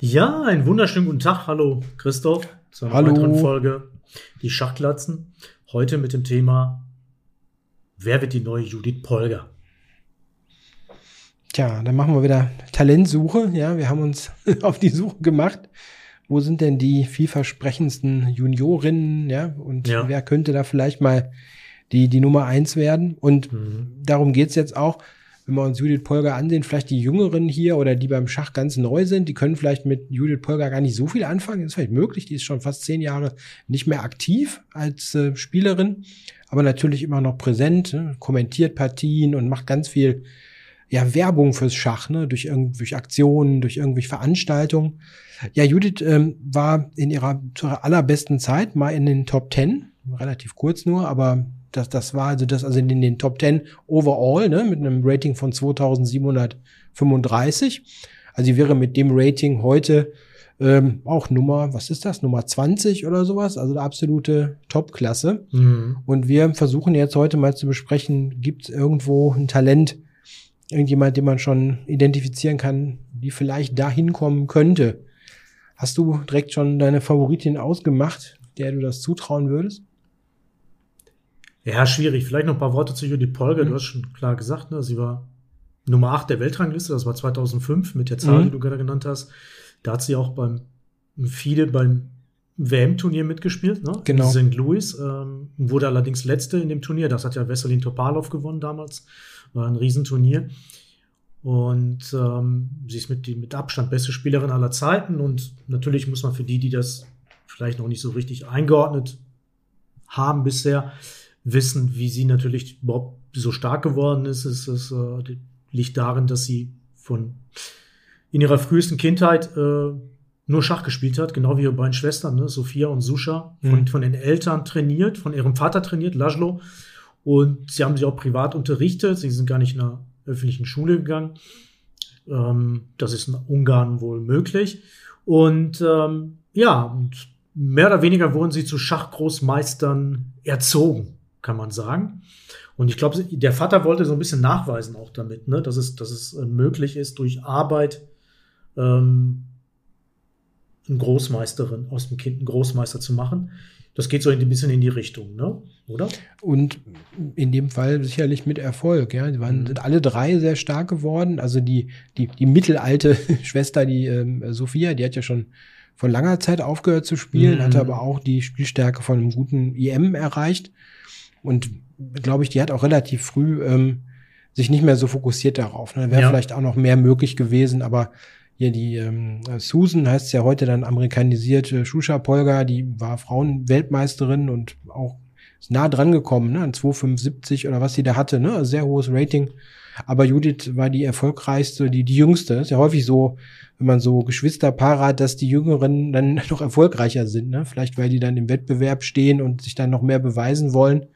Ja, einen wunderschönen guten Tag. Hallo Christoph zu einer Hallo. weiteren Folge Die Schachglatzen. Heute mit dem Thema Wer wird die neue Judith Polger? Tja, dann machen wir wieder Talentsuche. Ja, wir haben uns auf die Suche gemacht. Wo sind denn die vielversprechendsten Juniorinnen? Ja, und Ja. wer könnte da vielleicht mal die, die Nummer eins werden? Und Mhm. darum geht's jetzt auch, wenn wir uns Judith Polgar ansehen, vielleicht die Jüngeren hier oder die beim Schach ganz neu sind, die können vielleicht mit Judith Polgar gar nicht so viel anfangen. Das ist vielleicht möglich, die ist schon fast zehn Jahre nicht mehr aktiv als äh, Spielerin, aber natürlich immer noch präsent, ne? kommentiert Partien und macht ganz viel ja, Werbung fürs Schach, ne? durch irgendwelche Aktionen, durch irgendwelche Veranstaltungen. Ja, Judith ähm, war in ihrer, ihrer allerbesten Zeit mal in den Top Ten, relativ kurz nur, aber das, das war also das, also in den, den Top Ten overall, ne, mit einem Rating von 2735. Also sie wäre mit dem Rating heute ähm, auch Nummer, was ist das, Nummer 20 oder sowas, also eine absolute Top-Klasse. Mhm. Und wir versuchen jetzt heute mal zu besprechen, gibt es irgendwo ein Talent, irgendjemand, den man schon identifizieren kann, die vielleicht da hinkommen könnte. Hast du direkt schon deine Favoritin ausgemacht, der du das zutrauen würdest? Ja, schwierig. Vielleicht noch ein paar Worte zu Judith Polger. Mhm. Du hast schon klar gesagt, ne? sie war Nummer 8 der Weltrangliste. Das war 2005 mit der Zahl, Mhm. die du gerade genannt hast. Da hat sie auch beim FIDE beim WM-Turnier mitgespielt, ne? Genau. In St. Louis. Ähm, wurde allerdings Letzte in dem Turnier. Das hat ja Wesselin Topalov gewonnen damals. War ein Riesenturnier. Und ähm, sie ist mit, die mit Abstand beste Spielerin aller Zeiten. Und natürlich muss man für die, die das vielleicht noch nicht so richtig eingeordnet haben bisher, wissen, wie sie natürlich überhaupt so stark geworden ist. Es, es äh, liegt darin, dass sie von in ihrer frühesten Kindheit äh, nur Schach gespielt hat, genau wie ihre beiden Schwestern, ne, Sophia und Susha, von, Mhm. von den Eltern trainiert, von ihrem Vater trainiert, Laszlo. Und sie haben sie auch privat unterrichtet. Sie sind gar nicht in einer öffentlichen Schule gegangen. Ähm, das ist in Ungarn wohl möglich. Und ähm, ja, und mehr oder weniger wurden sie zu Schachgroßmeistern erzogen, kann man sagen. Und ich glaube, der Vater wollte so ein bisschen nachweisen auch damit, ne, dass es, dass es äh, möglich ist, durch Arbeit ähm, eine Großmeisterin aus dem Kind einen Großmeister zu machen. Das geht so ein bisschen in die Richtung, ne? Oder? Und in dem Fall sicherlich mit Erfolg, ja. Die waren Mhm. sind alle drei sehr stark geworden. Also die, die, die mittelalte Schwester, die ähm, Sophia, die hat ja schon vor langer Zeit aufgehört zu spielen, Mhm. hatte aber auch die Spielstärke von einem guten IM erreicht. Und glaube ich, die hat auch relativ früh ähm, sich nicht mehr so fokussiert darauf. Ne? Wäre Ja. vielleicht auch noch mehr möglich gewesen, aber hier die ähm, Susan heißt ja heute dann amerikanisierte Shusha Polga, die war Frauenweltmeisterin und auch ist nah dran gekommen, ne, an 2,75 oder was sie da hatte, ne, sehr hohes Rating. Aber Judith war die erfolgreichste, die, die jüngste. Ist ja häufig so, wenn man so Geschwisterpaare hat, dass die Jüngeren dann noch erfolgreicher sind, ne? Vielleicht weil die dann im Wettbewerb stehen und sich dann noch mehr beweisen wollen.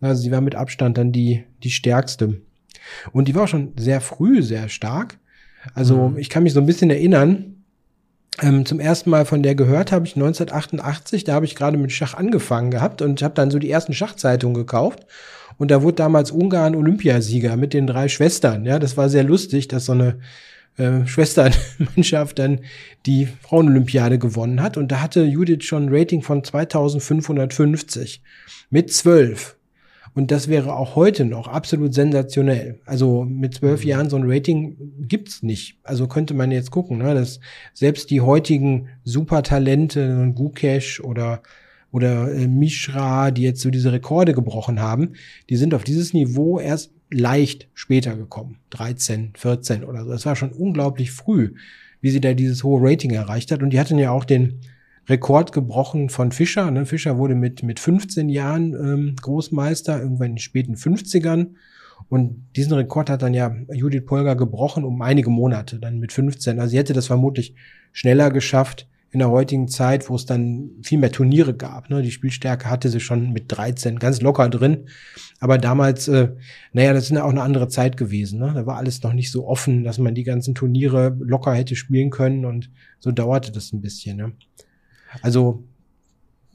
Also sie war mit Abstand dann die, die stärkste. Und die war auch schon sehr früh sehr stark. Also Mhm. ich kann mich so ein bisschen erinnern, ähm, zum ersten Mal von der gehört habe ich 1988, da habe ich gerade mit Schach angefangen gehabt und habe dann so die ersten Schachzeitungen gekauft. Und da wurde damals Ungarn Olympiasieger mit den drei Schwestern. Ja, das war sehr lustig, dass so eine äh, Schwesternmannschaft dann die Frauenolympiade gewonnen hat. Und da hatte Judith schon ein Rating von 2550 mit zwölf. Und das wäre auch heute noch absolut sensationell. Also mit zwölf Mhm. Jahren so ein Rating gibt's nicht. Also könnte man jetzt gucken, ne, dass selbst die heutigen Supertalente, Gukesh oder oder äh, Mishra, die jetzt so diese Rekorde gebrochen haben, die sind auf dieses Niveau erst leicht später gekommen. 13, 14 oder so. Das war schon unglaublich früh, wie sie da dieses hohe Rating erreicht hat. Und die hatten ja auch den Rekord gebrochen von Fischer. Ne? Fischer wurde mit, mit 15 Jahren ähm, Großmeister, irgendwann in den späten 50ern. Und diesen Rekord hat dann ja Judith Polgar gebrochen um einige Monate, dann mit 15. Also sie hätte das vermutlich schneller geschafft in der heutigen Zeit, wo es dann viel mehr Turniere gab. Ne? Die Spielstärke hatte sie schon mit 13 ganz locker drin. Aber damals, äh, naja, das ist ja auch eine andere Zeit gewesen. Ne? Da war alles noch nicht so offen, dass man die ganzen Turniere locker hätte spielen können. Und so dauerte das ein bisschen. Ne? Also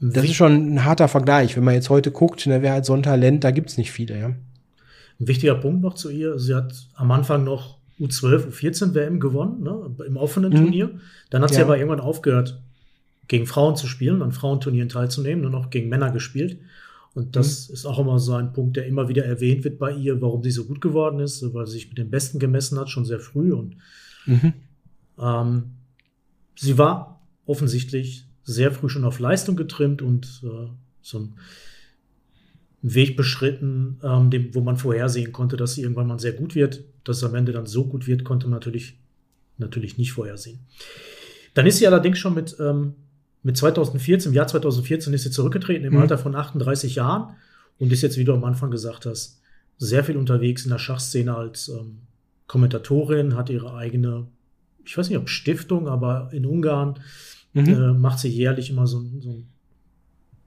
das ist schon ein harter Vergleich. Wenn man jetzt heute guckt, ne, wer hat so ein Talent, da gibt's nicht viele, ja. Ein wichtiger Punkt noch zu ihr. Sie hat am Anfang noch U12, U14 WM gewonnen, ne, im offenen Mhm. Turnier. Dann hat sie Ja. aber irgendwann aufgehört, gegen Frauen zu spielen, an Frauenturnieren teilzunehmen, nur noch gegen Männer gespielt. Und das Mhm. ist auch immer so ein Punkt, der immer wieder erwähnt wird bei ihr, warum sie so gut geworden ist, weil sie sich mit den Besten gemessen hat, schon sehr früh. Und Mhm. ähm, sie war offensichtlich sehr früh schon auf Leistung getrimmt und äh, so einen Weg beschritten, ähm, dem, wo man vorhersehen konnte, dass sie irgendwann mal sehr gut wird. Dass es am Ende dann so gut wird, konnte man natürlich, natürlich nicht vorhersehen. Dann ist sie allerdings schon mit, ähm, mit 2014, im Jahr 2014 ist sie zurückgetreten im Mhm. Alter von 38 Jahren und ist jetzt, wie du am Anfang gesagt hast, sehr viel unterwegs in der Schachszene als ähm, Kommentatorin, hat ihre eigene, ich weiß nicht ob Stiftung, aber in Ungarn Mhm. äh, macht sie jährlich immer so, so,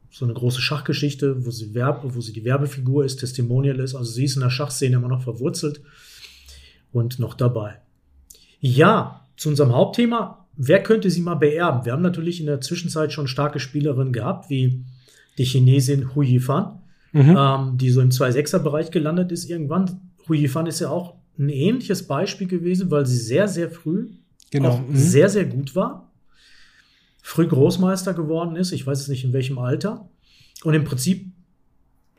so eine große Schachgeschichte, wo sie, Werb, wo sie die Werbefigur ist, Testimonial ist. Also sie ist in der Schachszene immer noch verwurzelt und noch dabei. Ja, zu unserem Hauptthema. Wer könnte sie mal beerben? Wir haben natürlich in der Zwischenzeit schon starke Spielerinnen gehabt, wie die Chinesin Hu Yifan, Mhm. ähm, die so im 2-6er-Bereich gelandet ist irgendwann. Hu Yifan ist ja auch ein ähnliches Beispiel gewesen, weil sie sehr, sehr früh Genau. auch Mhm. sehr, sehr gut war. Früh Großmeister geworden ist, ich weiß es nicht in welchem Alter. Und im Prinzip,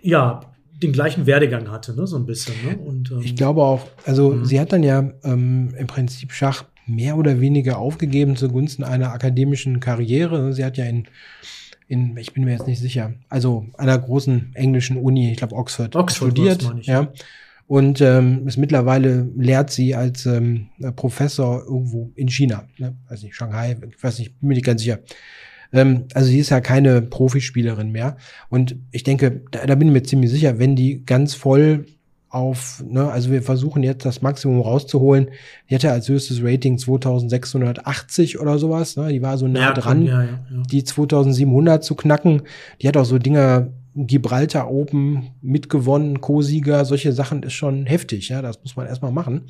ja, den gleichen Werdegang hatte, ne, so ein bisschen. Ne? Und, ähm, Ich glaube auch, also Mhm. sie hat dann ja ähm, im Prinzip Schach mehr oder weniger aufgegeben zugunsten einer akademischen Karriere. Sie hat ja in, in ich bin mir jetzt nicht sicher, also einer großen englischen Uni, ich glaube Oxford, Oxford studiert. ja. Und ähm, ist mittlerweile lehrt sie als ähm, Professor irgendwo in China. Ne? Weiß nicht, Shanghai, ich weiß nicht, bin mir nicht ganz sicher. Ähm, also sie ist ja keine Profispielerin mehr. Und ich denke, da, da bin ich mir ziemlich sicher, wenn die ganz voll auf, ne, also wir versuchen jetzt das Maximum rauszuholen. Die hatte als höchstes Rating 2680 oder sowas, ne? Die war so nah ja, dran, Ja, ja, die 2700 zu knacken. Die hat auch so Dinger, Gibraltar Open mitgewonnen, Co-Sieger, solche Sachen ist schon heftig, ja, das muss man erstmal machen.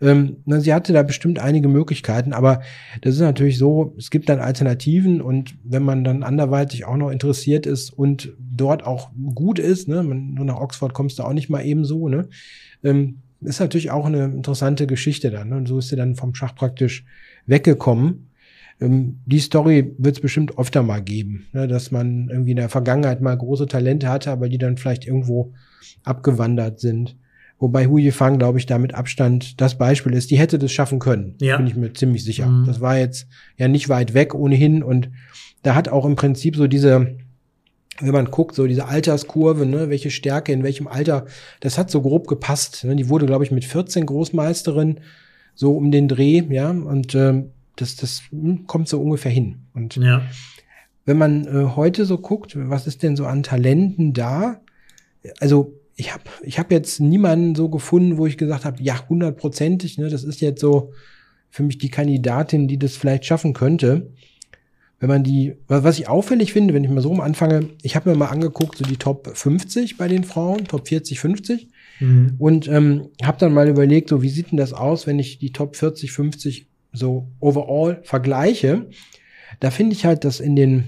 Ähm, sie hatte da bestimmt einige Möglichkeiten, aber das ist natürlich so, es gibt dann Alternativen und wenn man dann anderweitig auch noch interessiert ist und dort auch gut ist, ne, man, nur nach Oxford kommst du auch nicht mal eben so, ne, ähm, ist natürlich auch eine interessante Geschichte dann. Ne? Und so ist sie dann vom Schach praktisch weggekommen. Ähm, die Story wird es bestimmt öfter mal geben, ne? dass man irgendwie in der Vergangenheit mal große Talente hatte, aber die dann vielleicht irgendwo abgewandert sind. Wobei Hu Yifang, glaube ich, da mit Abstand das Beispiel ist. Die hätte das schaffen können, Ja. bin ich mir ziemlich sicher. Mhm. Das war jetzt ja nicht weit weg ohnehin und da hat auch im Prinzip so diese, wenn man guckt, so diese Alterskurve, ne, welche Stärke in welchem Alter, das hat so grob gepasst. Ne? Die wurde, glaube ich, mit 14 Großmeisterin, so um den Dreh, ja, und ähm, das, das hm, kommt so ungefähr hin. Und ja. wenn man äh, heute so guckt, was ist denn so an Talenten da? Also ich habe ich hab jetzt niemanden so gefunden, wo ich gesagt habe, ja, hundertprozentig, ne, das ist jetzt so für mich die Kandidatin, die das vielleicht schaffen könnte. Wenn man die, wa- was ich auffällig finde, wenn ich mal so rum anfange, ich habe mir mal angeguckt, so die Top 50 bei den Frauen, Top 40, 50 Mhm. und ähm, habe dann mal überlegt, so wie sieht denn das aus, wenn ich die Top 40, 50 so overall vergleiche? Da finde ich halt, dass in den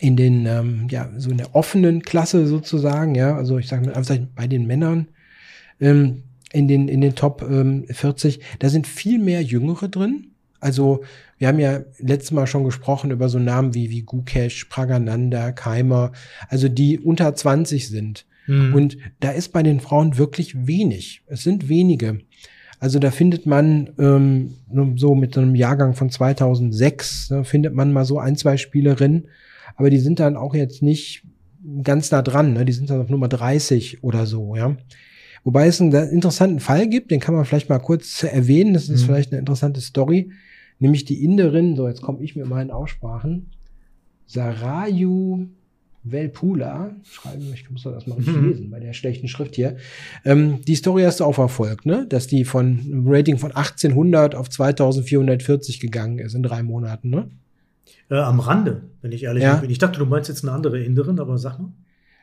in den ähm, ja so in der offenen Klasse sozusagen, ja, also ich sage mal einfach bei den Männern ähm, in den in den Top ähm, 40, da sind viel mehr Jüngere drin. Also wir haben ja letztes Mal schon gesprochen über so Namen wie wie Gukesh, Pragananda, Keimer, also die unter 20 sind. Mhm. Und da ist bei den Frauen wirklich wenig. Es sind wenige. Also da findet man ähm, so mit so einem Jahrgang von 2006, ne, findet man mal so ein, zwei Spielerinnen, aber die sind dann auch jetzt nicht ganz nah dran, ne? die sind dann auf Nummer 30 oder so, ja. Wobei es einen interessanten Fall gibt, den kann man vielleicht mal kurz erwähnen, das ist Mhm. vielleicht eine interessante Story, nämlich die Inderin, so jetzt komme ich mit meinen Aussprachen, Sarayu Velpula, schreiben, ich muss das erstmal richtig Mhm. lesen bei der schlechten Schrift hier. Ähm, die Story hast du auch verfolgt, ne? Dass die von einem Rating von 1800 auf 2440 gegangen ist in drei Monaten, ne? Äh, am Rande, wenn ich ehrlich Ja. bin. Ich dachte, du meinst jetzt eine andere Inderin, aber sag mal.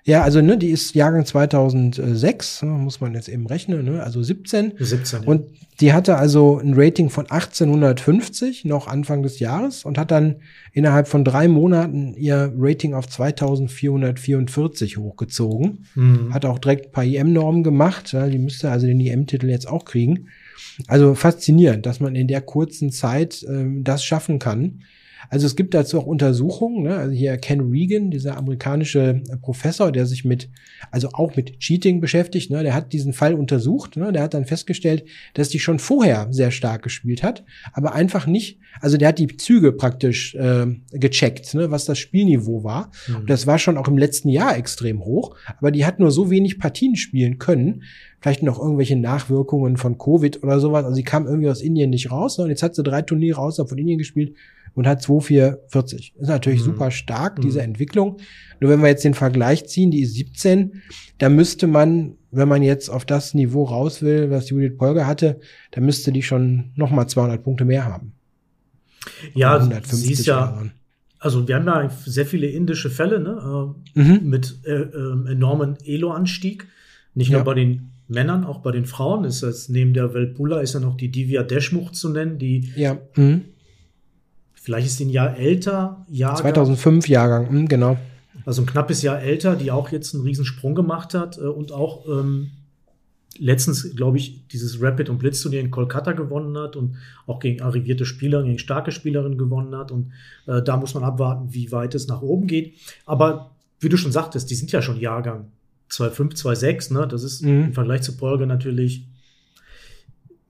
Ja, also ne, die ist Jahrgang 2006, ne, muss man jetzt eben rechnen, ne? Also 17. 17. ja. Und die hatte also ein Rating von 1850 noch Anfang des Jahres und hat dann innerhalb von drei Monaten ihr Rating auf 2444 hochgezogen. Mhm. Hat auch direkt ein paar IM-Normen gemacht. Ja, die müsste also den IM-Titel jetzt auch kriegen. Also faszinierend, dass man in der kurzen Zeit ähm, das schaffen kann. Also es gibt dazu auch Untersuchungen, ne? also hier Ken Regan, dieser amerikanische äh, Professor, der sich mit, also auch mit Cheating beschäftigt, ne? der hat diesen Fall untersucht, ne? der hat dann festgestellt, dass die schon vorher sehr stark gespielt hat, aber einfach nicht, also der hat die Züge praktisch äh, gecheckt, ne? was das Spielniveau war. Mhm. das war schon auch im letzten Jahr extrem hoch, aber die hat nur so wenig Partien spielen können, vielleicht noch irgendwelche Nachwirkungen von Covid oder sowas. Also sie kam irgendwie aus Indien nicht raus. Ne? Und jetzt hat sie drei Turniere außerhalb von Indien gespielt und hat 2,440. Ist natürlich mhm. super stark, diese mhm. Entwicklung. Nur wenn wir jetzt den Vergleich ziehen, die ist 17, da müsste man, wenn man jetzt auf das Niveau raus will, was Judith Polger hatte, da müsste die schon noch mal 200 Punkte mehr haben. Ja, 150 sie ist ja, Jahren. also wir haben ja sehr viele indische Fälle ne, äh, mhm. mit äh, äh, enormen Elo-Anstieg. Nicht ja. nur bei den Männern, auch bei den Frauen ist es neben der Velpula ist ja noch die Divya Deschmuch zu nennen, die ja. Mhm. Vielleicht ist sie ein Jahr älter. Jahrgang. 2005 Jahrgang, hm, genau. Also ein knappes Jahr älter, die auch jetzt einen Riesensprung gemacht hat äh, und auch ähm, letztens, glaube ich, dieses Rapid- und Blitzturnier in Kolkata gewonnen hat und auch gegen arrivierte Spieler, gegen starke Spielerinnen gewonnen hat. Und äh, da muss man abwarten, wie weit es nach oben geht. Aber wie du schon sagtest, die sind ja schon Jahrgang 2,5, 2,6. Ne? Das ist mhm. im Vergleich zu Polge natürlich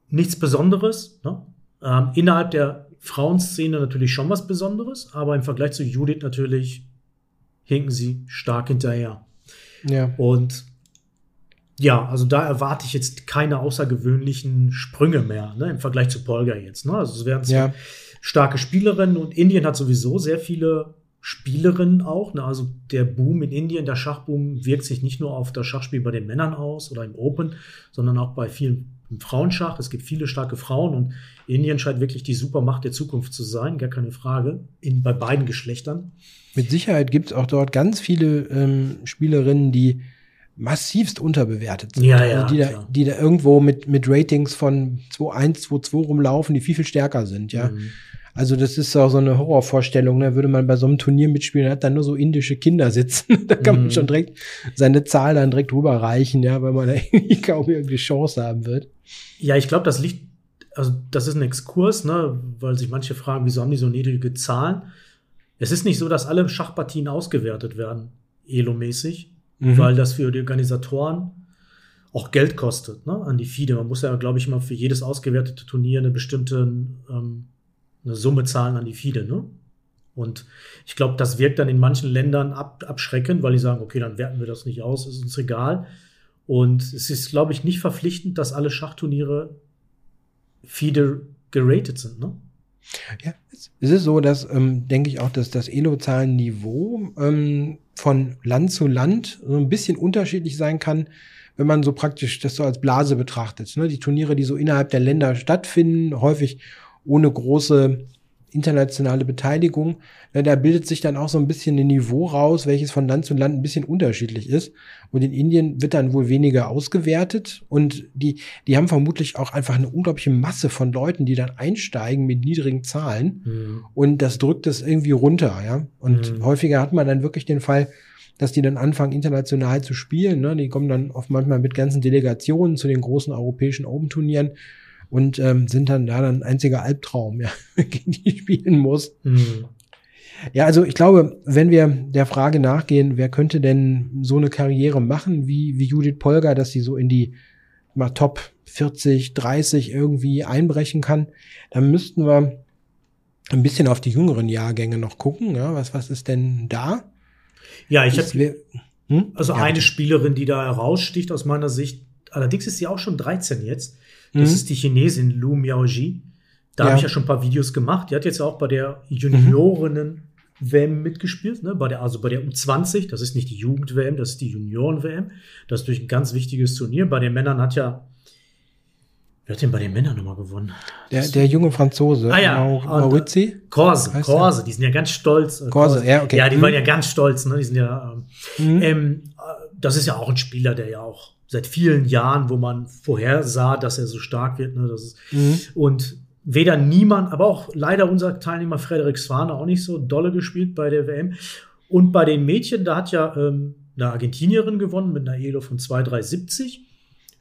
nichts Besonderes. Ne? Ähm, innerhalb der Frauenszene natürlich schon was Besonderes, aber im Vergleich zu Judith natürlich hinken sie stark hinterher. Ja. Und ja, also da erwarte ich jetzt keine außergewöhnlichen Sprünge mehr, ne, im Vergleich zu Polga jetzt. Ne? Also es werden ja. starke Spielerinnen und Indien hat sowieso sehr viele Spielerinnen auch. Ne? Also der Boom in Indien, der Schachboom wirkt sich nicht nur auf das Schachspiel bei den Männern aus oder im Open, sondern auch bei vielen im Frauenschach. Es gibt viele starke Frauen und Indien scheint wirklich die Supermacht der Zukunft zu sein, gar keine Frage, in, bei beiden Geschlechtern. Mit Sicherheit gibt es auch dort ganz viele ähm, Spielerinnen, die massivst unterbewertet sind. Ja, ja, also die, da, die da irgendwo mit, mit Ratings von 2-1, 2-2 rumlaufen, die viel, viel stärker sind, ja. Mhm. Also das ist auch so eine Horrorvorstellung. Da ne? würde man bei so einem Turnier mitspielen, hat dann nur so indische Kinder sitzen. da kann mhm. man schon direkt seine Zahl dann direkt rüberreichen, ja, weil man da kaum irgendwie Chance haben wird. Ja, ich glaube, das liegt, also das ist ein Exkurs, ne, weil sich manche fragen, wieso haben die so niedrige Zahlen? Es ist nicht so, dass alle Schachpartien ausgewertet werden, Elo-mäßig, mhm. weil das für die Organisatoren auch Geld kostet, ne, an die FIDE. Man muss ja, glaube ich, mal für jedes ausgewertete Turnier eine bestimmte ähm, eine Summe zahlen an die FIDE, ne? Und ich glaube, das wirkt dann in manchen Ländern ab, abschreckend, weil die sagen, okay, dann werten wir das nicht aus, ist uns egal. Und es ist, glaube ich, nicht verpflichtend, dass alle Schachturniere FIDE geratet sind, ne? Ja, es ist so, dass, ähm, denke ich auch, dass das Elo-Zahlenniveau ähm, von Land zu Land so ein bisschen unterschiedlich sein kann, wenn man so praktisch das so als Blase betrachtet. Ne? Die Turniere, die so innerhalb der Länder stattfinden, häufig ohne große internationale Beteiligung. Da bildet sich dann auch so ein bisschen ein Niveau raus, welches von Land zu Land ein bisschen unterschiedlich ist. Und in Indien wird dann wohl weniger ausgewertet. Und die, die haben vermutlich auch einfach eine unglaubliche Masse von Leuten, die dann einsteigen mit niedrigen Zahlen. Mhm. Und das drückt es irgendwie runter, ja. Und mhm. häufiger hat man dann wirklich den Fall, dass die dann anfangen, international zu spielen. Ne? Die kommen dann oft manchmal mit ganzen Delegationen zu den großen europäischen Open-Turnieren und ähm, sind dann da dann ein einziger Albtraum, ja, gegen die spielen muss. Mhm. Ja, also ich glaube, wenn wir der Frage nachgehen, wer könnte denn so eine Karriere machen wie, wie Judith Polger, dass sie so in die mal Top 40, 30 irgendwie einbrechen kann, dann müssten wir ein bisschen auf die jüngeren Jahrgänge noch gucken. Ja, was, was ist denn da? Ja, ich habe hm? also ja, eine Spielerin, die da heraussticht aus meiner Sicht. Allerdings ist sie auch schon 13 jetzt. Das mhm. ist die Chinesin Lu Miaoji. Da ja. habe ich ja schon ein paar Videos gemacht. Die hat jetzt auch bei der Juniorinnen WM mitgespielt, ne? bei der, also bei der U20. Das ist nicht die Jugend-WM, das ist die Junioren-WM. Das ist durch ein ganz wichtiges Turnier. Bei den Männern hat ja Wer hat denn bei den Männern nochmal gewonnen? Der, der junge Franzose, ah, ja. Maurizzi. Korse, Korse, die sind ja ganz stolz. Korse, ja, okay. Ja, die mhm. waren ja ganz stolz, ne? Die sind ja, ähm, mhm. ähm, das ist ja auch ein Spieler, der ja auch seit vielen Jahren, wo man vorhersah, dass er so stark wird. Ne? Das ist, mhm. Und weder niemand, aber auch leider unser Teilnehmer Frederik Swane auch nicht so dolle gespielt bei der WM. Und bei den Mädchen, da hat ja ähm, eine Argentinierin gewonnen mit einer Elo von 2,370.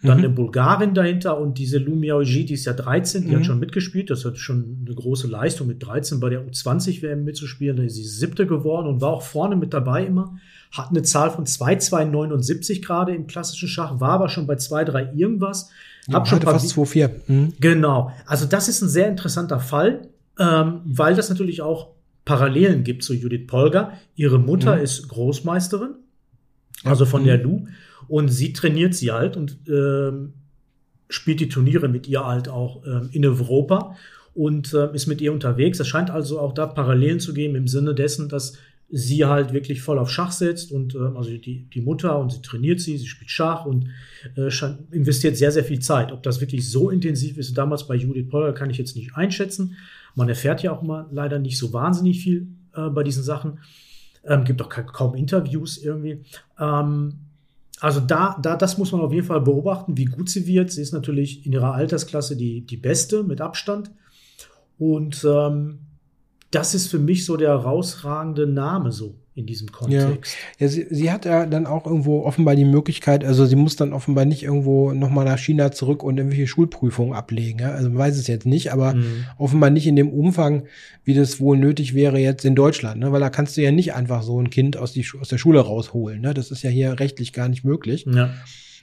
Dann Mhm. eine Bulgarin dahinter und diese Lu Miaoji, die ist ja 13, die Mhm. hat schon mitgespielt. Das hat schon eine große Leistung, mit 13 bei der U20-WM mitzuspielen. Da ist sie siebte geworden und war auch vorne mit dabei immer. Hat eine Zahl von 2,279 gerade im klassischen Schach, war aber schon bei 2,3 irgendwas. Hab schon fast 2-4. Mhm. Genau. Also das ist ein sehr interessanter Fall, ähm, weil das natürlich auch Parallelen gibt zu Judith Polger. Ihre Mutter Mhm. ist Großmeisterin, also von Mhm. der Lu, und sie trainiert sie halt und ähm, spielt die Turniere mit ihr halt auch ähm, in Europa und äh, ist mit ihr unterwegs. Es scheint also auch da Parallelen zu geben im Sinne dessen, dass sie halt wirklich voll auf Schach setzt und ähm, also die, die Mutter und sie trainiert sie, sie spielt Schach und äh, investiert sehr, sehr viel Zeit. Ob das wirklich so intensiv ist, damals bei Judith Polger, kann ich jetzt nicht einschätzen. Man erfährt ja auch mal leider nicht so wahnsinnig viel äh, bei diesen Sachen. Ähm, gibt auch ka kaum Interviews irgendwie. Ähm, also da, da, das muss man auf jeden Fall beobachten, wie gut sie wird. Sie ist natürlich in ihrer Altersklasse die, die beste mit Abstand. Und ähm, das ist für mich so der herausragende Name so in diesem Kontext. Ja, sie, sie hat ja dann auch irgendwo offenbar die Möglichkeit, also sie muss dann offenbar nicht irgendwo nochmal nach China zurück und irgendwelche Schulprüfungen ablegen. Ja? Also man weiß es jetzt nicht, aber Mhm. offenbar nicht in dem Umfang, wie das wohl nötig wäre jetzt in Deutschland, ne? weil da kannst du ja nicht einfach so ein Kind aus, die, aus der Schule rausholen. Ne? Das ist ja hier rechtlich gar nicht möglich. Ja.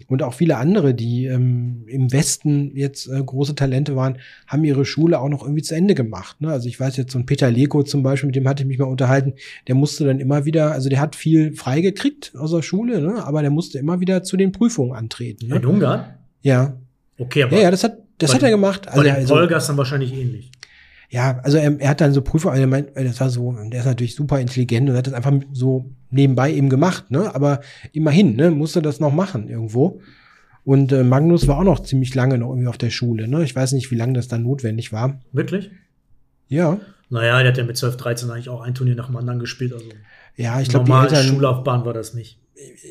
Und auch viele andere, die ähm, im Westen jetzt äh, große Talente waren, haben ihre Schule auch noch irgendwie zu Ende gemacht. Ne? Also ich weiß jetzt so ein Peter Leko zum Beispiel, mit dem hatte ich mich mal unterhalten, der musste dann immer wieder, also der hat viel freigekriegt aus der Schule, ne? aber der musste immer wieder zu den Prüfungen antreten. Ne? In Ungarn? Ja. Okay, aber ja, ja, das hat, das bei hat er den- gemacht. bei Also, den also, Polgers dann wahrscheinlich ähnlich. Ja, also er, er hat dann so Prüfer, er meint, das war so, der ist natürlich super intelligent und hat das einfach so nebenbei eben gemacht, ne? Aber immerhin, ne, musste das noch machen irgendwo. Und äh, Magnus war auch noch ziemlich lange noch irgendwie auf der Schule, ne? Ich weiß nicht, wie lange das dann notwendig war. Wirklich? Ja. Naja, der hat ja mit 12, 13 eigentlich auch ein Turnier nach dem anderen gespielt. Also Ja, ich glaube, die Eltern. Schullaufbahn war das nicht.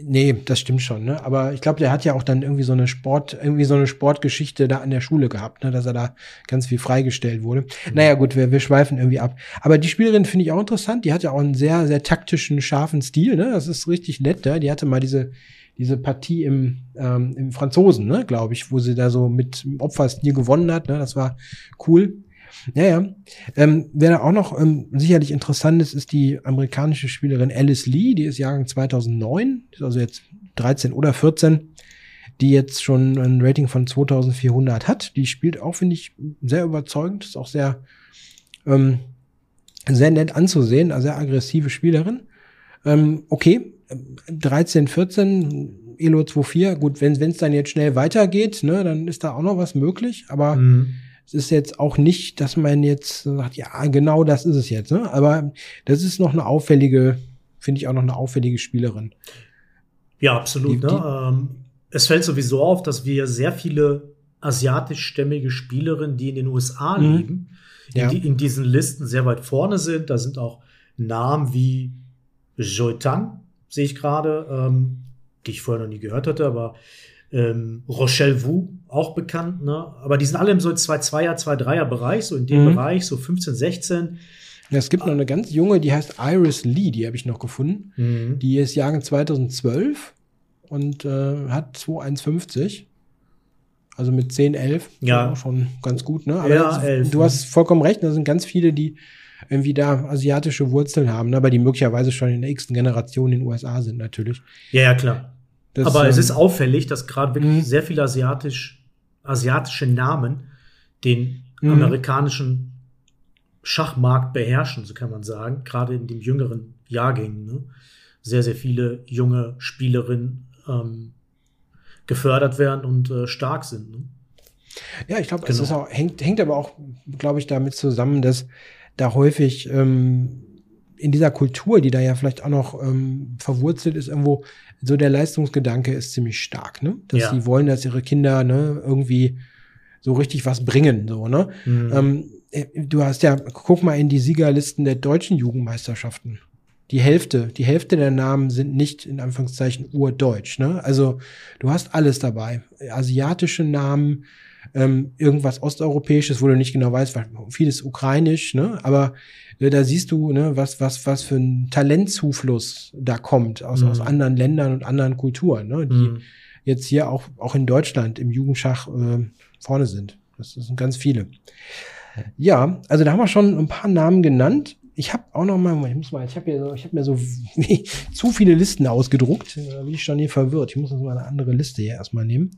Nee, das stimmt schon, ne? Aber ich glaube, der hat ja auch dann irgendwie so eine Sport, irgendwie so eine Sportgeschichte da an der Schule gehabt, ne? Dass er da ganz viel freigestellt wurde. Naja, gut, wir, wir schweifen irgendwie ab. Aber die Spielerin finde ich auch interessant. Die hat ja auch einen sehr, sehr taktischen, scharfen Stil, ne? Das ist richtig nett, ne? Die hatte mal diese, diese Partie im, ähm, im Franzosen, ne, glaube ich, wo sie da so mit Opferstil gewonnen hat, ne? Das war cool. Naja, ähm, wer da auch noch ähm, sicherlich interessant ist, ist die amerikanische Spielerin Alice Lee, die ist Jahrgang 2009, ist also jetzt 13 oder 14, die jetzt schon ein Rating von 2400 hat. Die spielt auch, finde ich, sehr überzeugend, ist auch sehr, ähm, sehr nett anzusehen, eine sehr aggressive Spielerin. Ähm, okay, 13, 14, Elo 2-4, gut, wenn es dann jetzt schnell weitergeht, ne, dann ist da auch noch was möglich, aber Mhm. Es ist jetzt auch nicht, dass man jetzt sagt, ja, genau das ist es jetzt, ne? Aber das ist noch eine auffällige, finde ich auch noch eine auffällige Spielerin. Ja, absolut. Die- ne? die- ähm, es fällt sowieso auf, dass wir sehr viele asiatischstämmige Spielerinnen, die in den USA Mhm. leben, Ja. in, die, in diesen Listen sehr weit vorne sind. Da sind auch Namen wie Joy Tang, sehe ich gerade, ähm, die ich vorher noch nie gehört hatte, aber ähm, Rochelle Wu, auch bekannt, ne? Aber die sind alle im so 2-2er, 2-3er Bereich, so in dem Mhm. Bereich, so 15, 16. Ja, es gibt noch eine ganz junge, die heißt Iris Lee, die habe ich noch gefunden. Mhm. Die ist Jahrgang 2012 und äh, hat 2,150. Also mit 10, 11. Ja. Schon ganz gut, ne? Aber Ja, das, 11, du ne? hast vollkommen recht, da sind ganz viele, die irgendwie da asiatische Wurzeln haben, ne? aber die möglicherweise schon in der x Generation in den USA sind natürlich. Ja, ja, klar. Das, Aber es ähm, ist auffällig, dass gerade wirklich Mhm. sehr viele asiatisch, asiatische Namen den Mhm. amerikanischen Schachmarkt beherrschen, so kann man sagen. Gerade in den jüngeren Jahrgängen. Ne? Sehr, sehr viele junge Spielerinnen ähm, gefördert werden und äh, stark sind. Ne? Ja, ich glaube, es Genau. ist auch, hängt, hängt aber auch, glaube ich, damit zusammen, dass da häufig ähm, in dieser Kultur, die da ja vielleicht auch noch ähm, verwurzelt ist, irgendwo so der Leistungsgedanke ist ziemlich stark, ne? Dass Ja. sie wollen, dass ihre Kinder ne, irgendwie so richtig was bringen, so, ne? Mhm. Ähm, äh, du hast ja, guck mal in die Siegerlisten der deutschen Jugendmeisterschaften. Die Hälfte, die Hälfte der Namen sind nicht in Anführungszeichen urdeutsch. Ne? Also du hast alles dabei. Asiatische Namen, ähm, irgendwas Osteuropäisches, wo du nicht genau weißt, was- vieles ukrainisch, ne? Aber äh, da siehst du, ne, was, was, was für ein Talentzufluss da kommt aus, Mhm. aus anderen Ländern und anderen Kulturen, ne? Die Mhm. jetzt hier auch, auch in Deutschland im Jugendschach äh, vorne sind. Das sind ganz viele. Ja, also da haben wir schon ein paar Namen genannt. Ich habe auch noch mal, ich muss mal, ich habe ja, so, ich habe mir so zu viele Listen ausgedruckt. Da bin ich schon hier verwirrt. Ich muss jetzt mal eine andere Liste hier erstmal nehmen.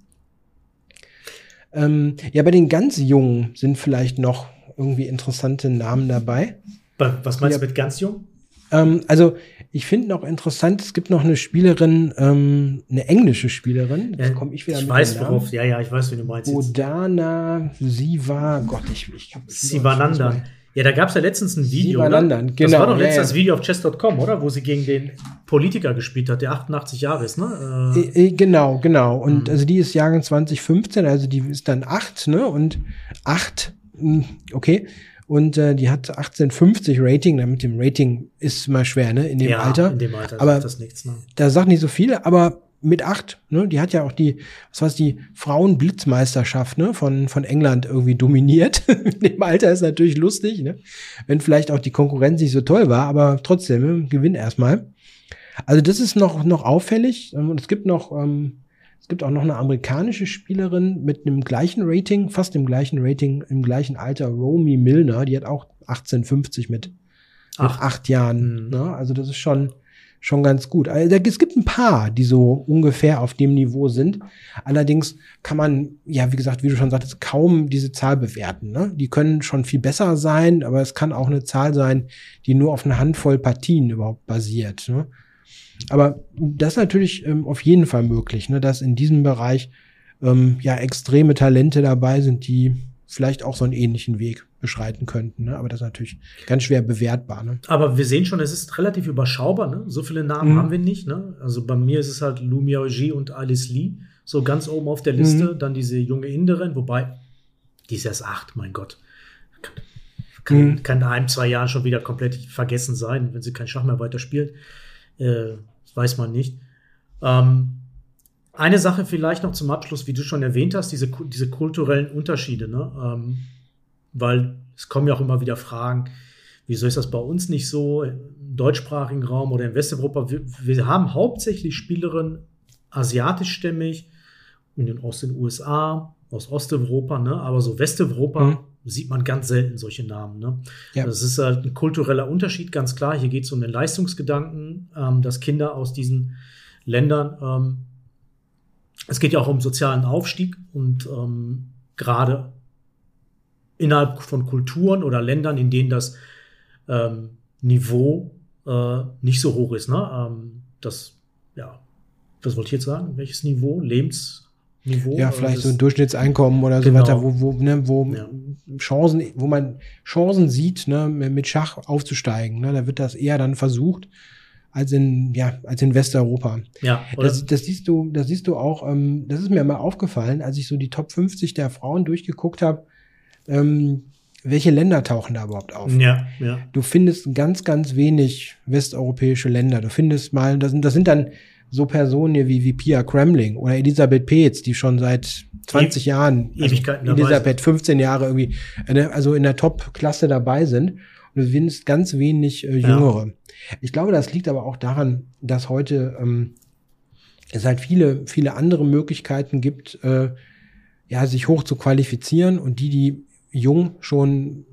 Ähm, ja, bei den ganz Jungen sind vielleicht noch irgendwie interessante Namen dabei. Was meinst ja. du mit ganz jung? Ähm, also ich finde noch interessant, es gibt noch eine Spielerin, ähm, eine englische Spielerin. Jetzt komme ich wieder ich mit weiß, worauf, ja, ja, ich weiß, wie du meinst. Odana, sie war, Gott, ich, ich hab, Sie war Nanda. Ja, da gab es ja letztens ein Video. Oder? Genau, das war doch letztens ja, das Video auf chess.com, oder? Wo sie gegen den Politiker gespielt hat, der 88 Jahre ist, ne? Äh, äh, genau, genau. Und mhm. also die ist Jahrgang 2015, also die ist dann acht, ne? Und acht, hm, okay. Und äh, die hat 1850 Rating, mit dem Rating ist mal schwer, ne? In dem ja, Alter. In dem Alter aber das nichts, ne? Da sagt nicht so viel, aber mit acht, ne? Die hat ja auch die, was weiß die Frauenblitzmeisterschaft, ne? Von, von England irgendwie dominiert. in dem Alter ist natürlich lustig, ne? Wenn vielleicht auch die Konkurrenz nicht so toll war, aber trotzdem, ne? Gewinn erstmal. Also das ist noch, noch auffällig. Und es gibt noch, ähm, es gibt auch noch eine amerikanische Spielerin mit einem gleichen Rating, fast dem gleichen Rating, im gleichen Alter, Romy Milner, die hat auch 1850 mit, mit acht Jahren. Mhm. Ne? Also das ist schon, schon ganz gut. Also, es gibt ein paar, die so ungefähr auf dem Niveau sind. Allerdings kann man, ja, wie gesagt, wie du schon sagtest, kaum diese Zahl bewerten. Ne? Die können schon viel besser sein, aber es kann auch eine Zahl sein, die nur auf eine Handvoll Partien überhaupt basiert. Ne? Aber das ist natürlich ähm, auf jeden Fall möglich, ne, dass in diesem Bereich ähm, ja extreme Talente dabei sind, die vielleicht auch so einen ähnlichen Weg beschreiten könnten. Ne? Aber das ist natürlich ganz schwer bewertbar. Ne? Aber wir sehen schon, es ist relativ überschaubar. Ne? So viele Namen mhm. haben wir nicht. Ne? Also bei mir ist es halt Lu Miaoji und Alice Lee so ganz oben auf der Liste. Mhm. Dann diese junge Inderin, wobei die ist erst acht, mein Gott. Kann, kann, mhm. kann in ein, zwei Jahren schon wieder komplett vergessen sein, wenn sie kein Schach mehr weiterspielt. Äh, weiß man nicht. Ähm, eine Sache vielleicht noch zum Abschluss, wie du schon erwähnt hast, diese, diese kulturellen Unterschiede, ne? Ähm, weil es kommen ja auch immer wieder Fragen, wieso ist das bei uns nicht so im deutschsprachigen Raum oder in Westeuropa? Wir, wir haben hauptsächlich Spielerinnen asiatischstämmig und aus den USA, aus Osteuropa, ne? aber so Westeuropa mhm sieht man ganz selten solche Namen. Ne? Ja. Das ist halt ein kultureller Unterschied, ganz klar. Hier geht es um den Leistungsgedanken, ähm, dass Kinder aus diesen Ländern, ähm, es geht ja auch um sozialen Aufstieg und ähm, gerade innerhalb von Kulturen oder Ländern, in denen das ähm, Niveau äh, nicht so hoch ist. Ne? Ähm, das, ja, was wollte ich jetzt sagen? Welches Niveau? Lebens Niveau. Ja, vielleicht so ein Durchschnittseinkommen oder genau. so weiter, wo, wo, ne, wo ja. Chancen, wo man Chancen sieht, ne, mit Schach aufzusteigen. Ne, da wird das eher dann versucht als in ja als in Westeuropa. Ja. Das, das siehst du, das siehst du auch. Ähm, das ist mir mal aufgefallen, als ich so die Top 50 der Frauen durchgeguckt habe. Ähm, welche Länder tauchen da überhaupt auf? Ja, ja. Du findest ganz, ganz wenig westeuropäische Länder. Du findest mal, das sind, das sind dann so Personen hier wie, wie Pia Kremling oder Elisabeth Peetz, die schon seit 20 e Jahren, also Ewigkeiten Elisabeth 15 Jahre irgendwie, äh, also in der Top-Klasse dabei sind. Und du findest ganz wenig äh, Jüngere. Ja. Ich glaube, das liegt aber auch daran, dass heute ähm, es halt viele, viele andere Möglichkeiten gibt, äh, ja, sich hoch zu qualifizieren und die, die jung schon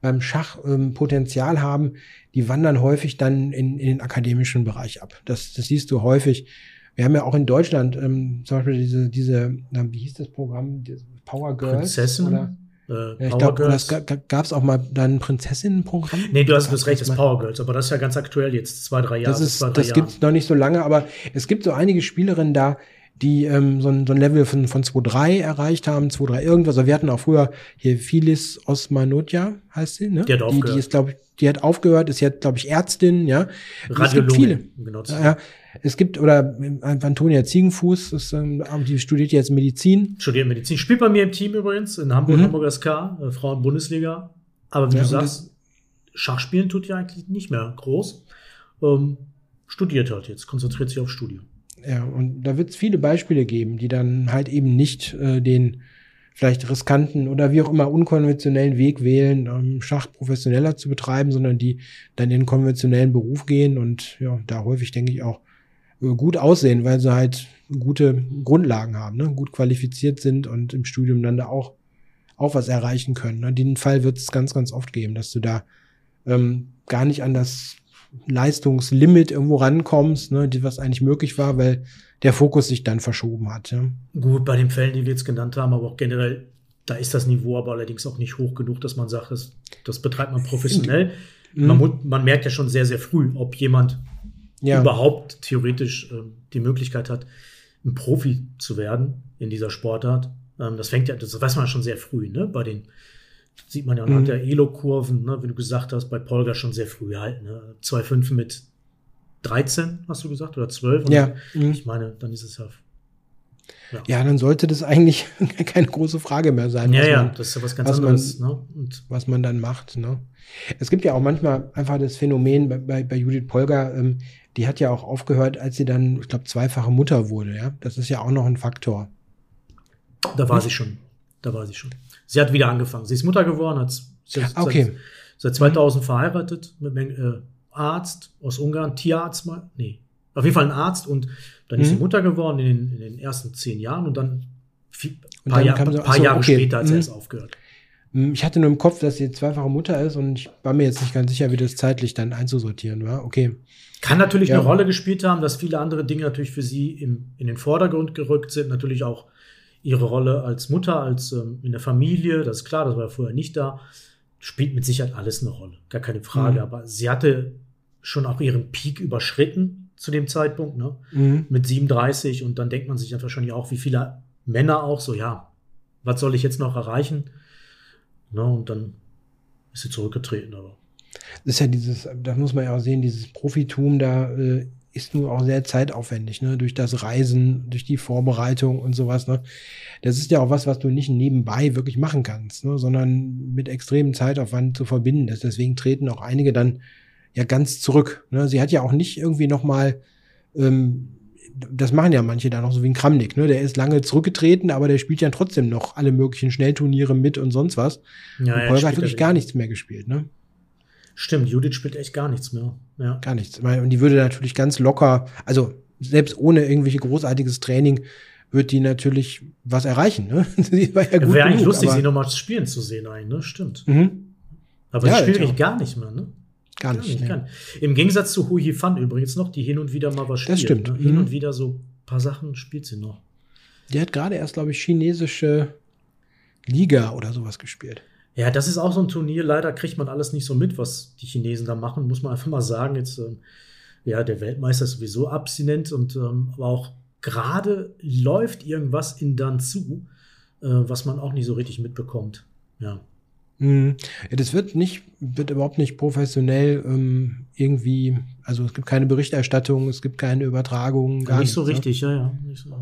beim Schach ähm, Potenzial haben, die wandern häufig dann in, in den akademischen Bereich ab. Das, das siehst du häufig. Wir haben ja auch in Deutschland ähm, zum Beispiel diese, diese, wie hieß das Programm? Power Girls? Prinzessin? Oder? Äh, ja, ich glaube, das gab es auch mal dann Prinzessinnenprogramm. Nee, du hast das recht, das Power Girls, aber das ist ja ganz aktuell jetzt, zwei, drei Jahre. Das, ist, das gibt es noch nicht so lange, aber es gibt so einige Spielerinnen da, die ähm, so, ein, so ein Level von, von 2.3 erreicht haben, 2.3 irgendwas. Also wir hatten auch früher hier Philis Osmanotja, heißt sie, ne? Die hat aufgehört. Die, die ist, glaube ich, die hat aufgehört, ist jetzt, glaube ich, Ärztin, ja. Radiologin. viele. Genau. Ja, es gibt, oder äh, Antonia Ziegenfuß, ist, ähm, die studiert jetzt Medizin. Studiert Medizin. Spielt bei mir im Team übrigens, in Hamburg, mhm. Hamburger SK, äh, Frauen-Bundesliga. Aber wie ja, du sagst, Schachspielen tut ja eigentlich nicht mehr groß. Ähm, studiert halt jetzt, konzentriert sich auf Studium. Ja, und da wird es viele Beispiele geben, die dann halt eben nicht äh, den vielleicht riskanten oder wie auch immer unkonventionellen Weg wählen, um Schach professioneller zu betreiben, sondern die dann in den konventionellen Beruf gehen und ja, da häufig, denke ich, auch äh, gut aussehen, weil sie halt gute Grundlagen haben, ne? gut qualifiziert sind und im Studium dann da auch, auch was erreichen können. Ne? Den Fall wird es ganz, ganz oft geben, dass du da ähm, gar nicht an das Leistungslimit irgendwo rankommst, ne, was eigentlich möglich war, weil der Fokus sich dann verschoben hat. Ja. Gut, bei den Fällen, die wir jetzt genannt haben, aber auch generell, da ist das Niveau aber allerdings auch nicht hoch genug, dass man sagt, das, das betreibt man professionell. Mhm. Man, man, merkt ja schon sehr, sehr früh, ob jemand ja. überhaupt theoretisch äh, die Möglichkeit hat, ein Profi zu werden in dieser Sportart. Ähm, das fängt ja, das weiß man schon sehr früh, ne? Bei den sieht man ja anhand mhm. der Elo-Kurven, ne, wie du gesagt hast, bei Polga schon sehr früh halt. Ne? 2,5 mit 13, hast du gesagt, oder 12? Ja. Mhm. Ich meine, dann ist es ja. Ja. ja, dann sollte das eigentlich keine große Frage mehr sein. Ja, ja, man, das ist ja was ganz was anderes. Man, ne? Und was man dann macht. Ne? Es gibt ja auch manchmal einfach das Phänomen bei, bei, bei Judith Polgar, ähm, die hat ja auch aufgehört, als sie dann, ich glaube, zweifache Mutter wurde. Ja, Das ist ja auch noch ein Faktor. Da war sie schon. Da war sie schon. Sie hat wieder angefangen. Sie ist Mutter geworden, hat seit, okay. seit 2000 verheiratet mit einem äh, Arzt aus Ungarn, Tierarzt mal, nee, auf jeden Fall ein Arzt und dann ist sie mhm. Mutter geworden in den, in den, ersten zehn Jahren und dann ein paar, Jahr, so, paar Jahre okay. später hat sie mhm. erst aufgehört. Mhm, ich hatte nur im Kopf, dass sie zweifache Mutter ist und ich war mir jetzt nicht ganz sicher, wie das zeitlich dann einzusortieren war. Okay. Kann natürlich ja. eine Rolle gespielt haben, dass viele andere Dinge natürlich für sie im, in den Vordergrund gerückt sind. Natürlich auch ihre Rolle als Mutter, als ähm, in der Familie, das ist klar, das war ja vorher nicht da, spielt mit Sicherheit alles eine Rolle, gar keine Frage. Mhm. Aber sie hatte schon auch ihren Peak überschritten zu dem Zeitpunkt, ne? Mhm. Mit 37 und dann denkt man sich dann wahrscheinlich auch, wie viele Männer auch so, ja, was soll ich jetzt noch erreichen? Ne? Und dann ist sie zurückgetreten, aber. Das ist ja dieses, da muss man ja auch sehen, dieses Profitum da äh, ist nun auch sehr zeitaufwendig, ne? Durch das Reisen, durch die Vorbereitung und sowas, ne? Das ist ja auch was, was du nicht nebenbei wirklich machen kannst, ne? sondern mit extremem Zeitaufwand zu verbinden ist. Deswegen treten auch einige dann ja ganz zurück. Ne? Sie hat ja auch nicht irgendwie noch mal ähm, das machen ja manche da noch so wie ein Kramnik, ne? Der ist lange zurückgetreten, aber der spielt ja trotzdem noch alle möglichen Schnellturniere mit und sonst was. Ja, und Polger hat wirklich gar nichts mehr gespielt, ne? Stimmt, Judith spielt echt gar nichts mehr. Ja. Gar nichts. Und die würde natürlich ganz locker, also selbst ohne irgendwelche großartiges Training, wird die natürlich was erreichen. Ne? ja Wäre eigentlich lustig, sie nochmal spielen zu sehen, eigentlich, ne? Stimmt. Mhm. Aber ja, sie spielt eigentlich gar nicht mehr, ne? Gar nicht. Gar nicht ne. Im Gegensatz zu Hu Fan übrigens noch, die hin und wieder mal was spielt. Das stimmt. Ne? Hin mhm. und wieder so ein paar Sachen spielt sie noch. Die hat gerade erst, glaube ich, chinesische Liga oder sowas gespielt. Ja, das ist auch so ein Turnier. Leider kriegt man alles nicht so mit, was die Chinesen da machen, muss man einfach mal sagen. Jetzt, ähm, ja, der Weltmeister ist sowieso abstinent und ähm, aber auch gerade läuft irgendwas in dann zu, äh, was man auch nicht so richtig mitbekommt. Ja. Mhm. Ja, das wird nicht, wird überhaupt nicht professionell ähm, irgendwie, also es gibt keine Berichterstattung, es gibt keine Übertragung. Gar nicht so nichts, richtig, ja, ja. Nicht so.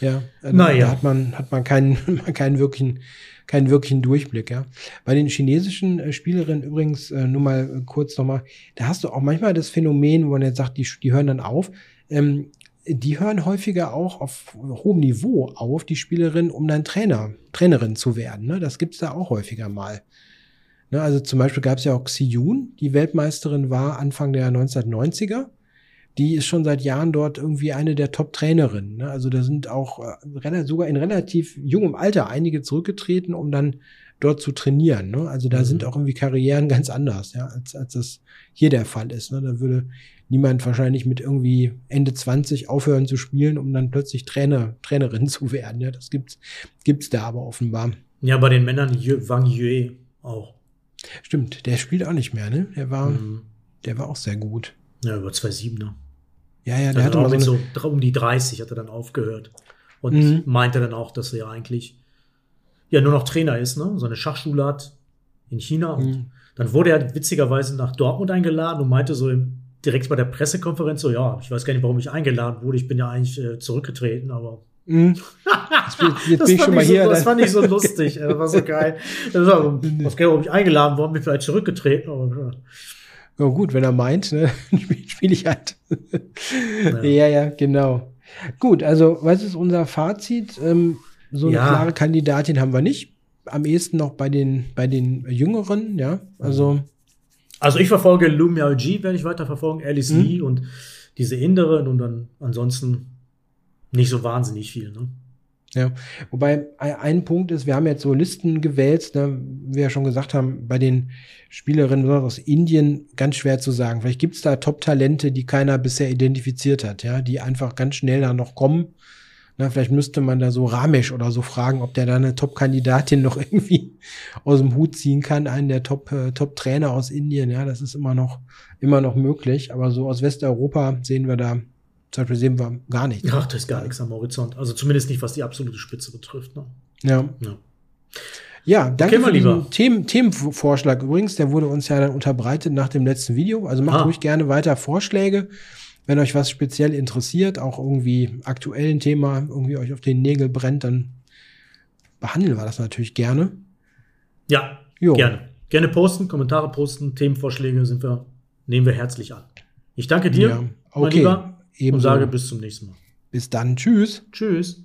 Ja, also naja. da hat man, hat man keinen, keinen wirklichen keinen wirklichen Durchblick. Ja. Bei den chinesischen äh, Spielerinnen übrigens, äh, nur mal äh, kurz nochmal, da hast du auch manchmal das Phänomen, wo man jetzt sagt, die, die hören dann auf. Ähm, die hören häufiger auch auf hohem Niveau auf, die Spielerin, um dann Trainer, Trainerin zu werden. Ne? Das gibt's da auch häufiger mal. Ne? Also zum Beispiel gab's ja auch Xi Yun, die Weltmeisterin war Anfang der 1990er die ist schon seit Jahren dort irgendwie eine der Top-Trainerinnen. Ne? Also da sind auch äh, sogar in relativ jungem Alter einige zurückgetreten, um dann dort zu trainieren. Ne? Also da mhm. sind auch irgendwie Karrieren ganz anders, ja, als, als das hier der Fall ist. Ne? Da würde niemand wahrscheinlich mit irgendwie Ende 20 aufhören zu spielen, um dann plötzlich Trainer, Trainerin zu werden. Ja, das gibt's, gibt's da aber offenbar. Ja, bei den Männern Wang Yue auch. Stimmt, der spielt auch nicht mehr, ne? Der war, mhm. der war auch sehr gut. Ja, über 2,7, ne? Ja, ja, der also hatte mal so, so um die 30 hat er dann aufgehört und mhm. meinte dann auch, dass er ja eigentlich ja nur noch Trainer ist, ne? So eine Schachschule hat in China und mhm. dann wurde er witzigerweise nach Dortmund eingeladen und meinte so im, direkt bei der Pressekonferenz so, ja, ich weiß gar nicht, warum ich eingeladen wurde, ich bin ja eigentlich äh, zurückgetreten, aber Mhm. Jetzt, jetzt das bin ich schon mal hier. So, das fand ich so lustig. Das war so geil. Das war, was warum ich eingeladen worden, bin vielleicht zurückgetreten. Aber, ja, gut, wenn er meint, ne, spiele ich halt. ja. ja, ja, genau. Gut, also was ist unser Fazit? Ähm, so eine ja. klare Kandidatin haben wir nicht. Am ehesten noch bei den, bei den Jüngeren, ja. Also. Also ich verfolge Lu Miao Ji, werde ich weiter verfolgen, Alice mhm. Lee und diese Inderen und dann ansonsten nicht so wahnsinnig viel. Ne? Ja, wobei ein Punkt ist, wir haben jetzt so Listen gewählt, ne, wie wir schon gesagt haben, bei den Spielerinnen aus Indien ganz schwer zu sagen. Vielleicht gibt es da Top-Talente, die keiner bisher identifiziert hat, ja, die einfach ganz schnell da noch kommen. Na, vielleicht müsste man da so Ramesh oder so fragen, ob der da eine Top-Kandidatin noch irgendwie aus dem Hut ziehen kann, einen der Top, äh, Top-Trainer aus Indien. Ja, das ist immer noch, immer noch möglich. Aber so aus Westeuropa sehen wir da Beispiel sehen wir gar nichts. Ach, da ist gar nichts am Horizont. Also zumindest nicht, was die absolute Spitze betrifft. Ne? Ja. ja. Ja, danke okay, für diesen Themen, Themenvorschlag. Übrigens, der wurde uns ja dann unterbreitet nach dem letzten Video. Also macht ah. ruhig gerne weiter Vorschläge, wenn euch was speziell interessiert, auch irgendwie aktuellen Thema, irgendwie euch auf den Nägel brennt, dann behandeln wir das natürlich gerne. Ja, jo. gerne. Gerne posten, Kommentare posten, Themenvorschläge sind wir, nehmen wir herzlich an. Ich danke dir, ja, okay. mein Lieber. Ebenso. Und sage bis zum nächsten Mal. Bis dann. Tschüss. Tschüss.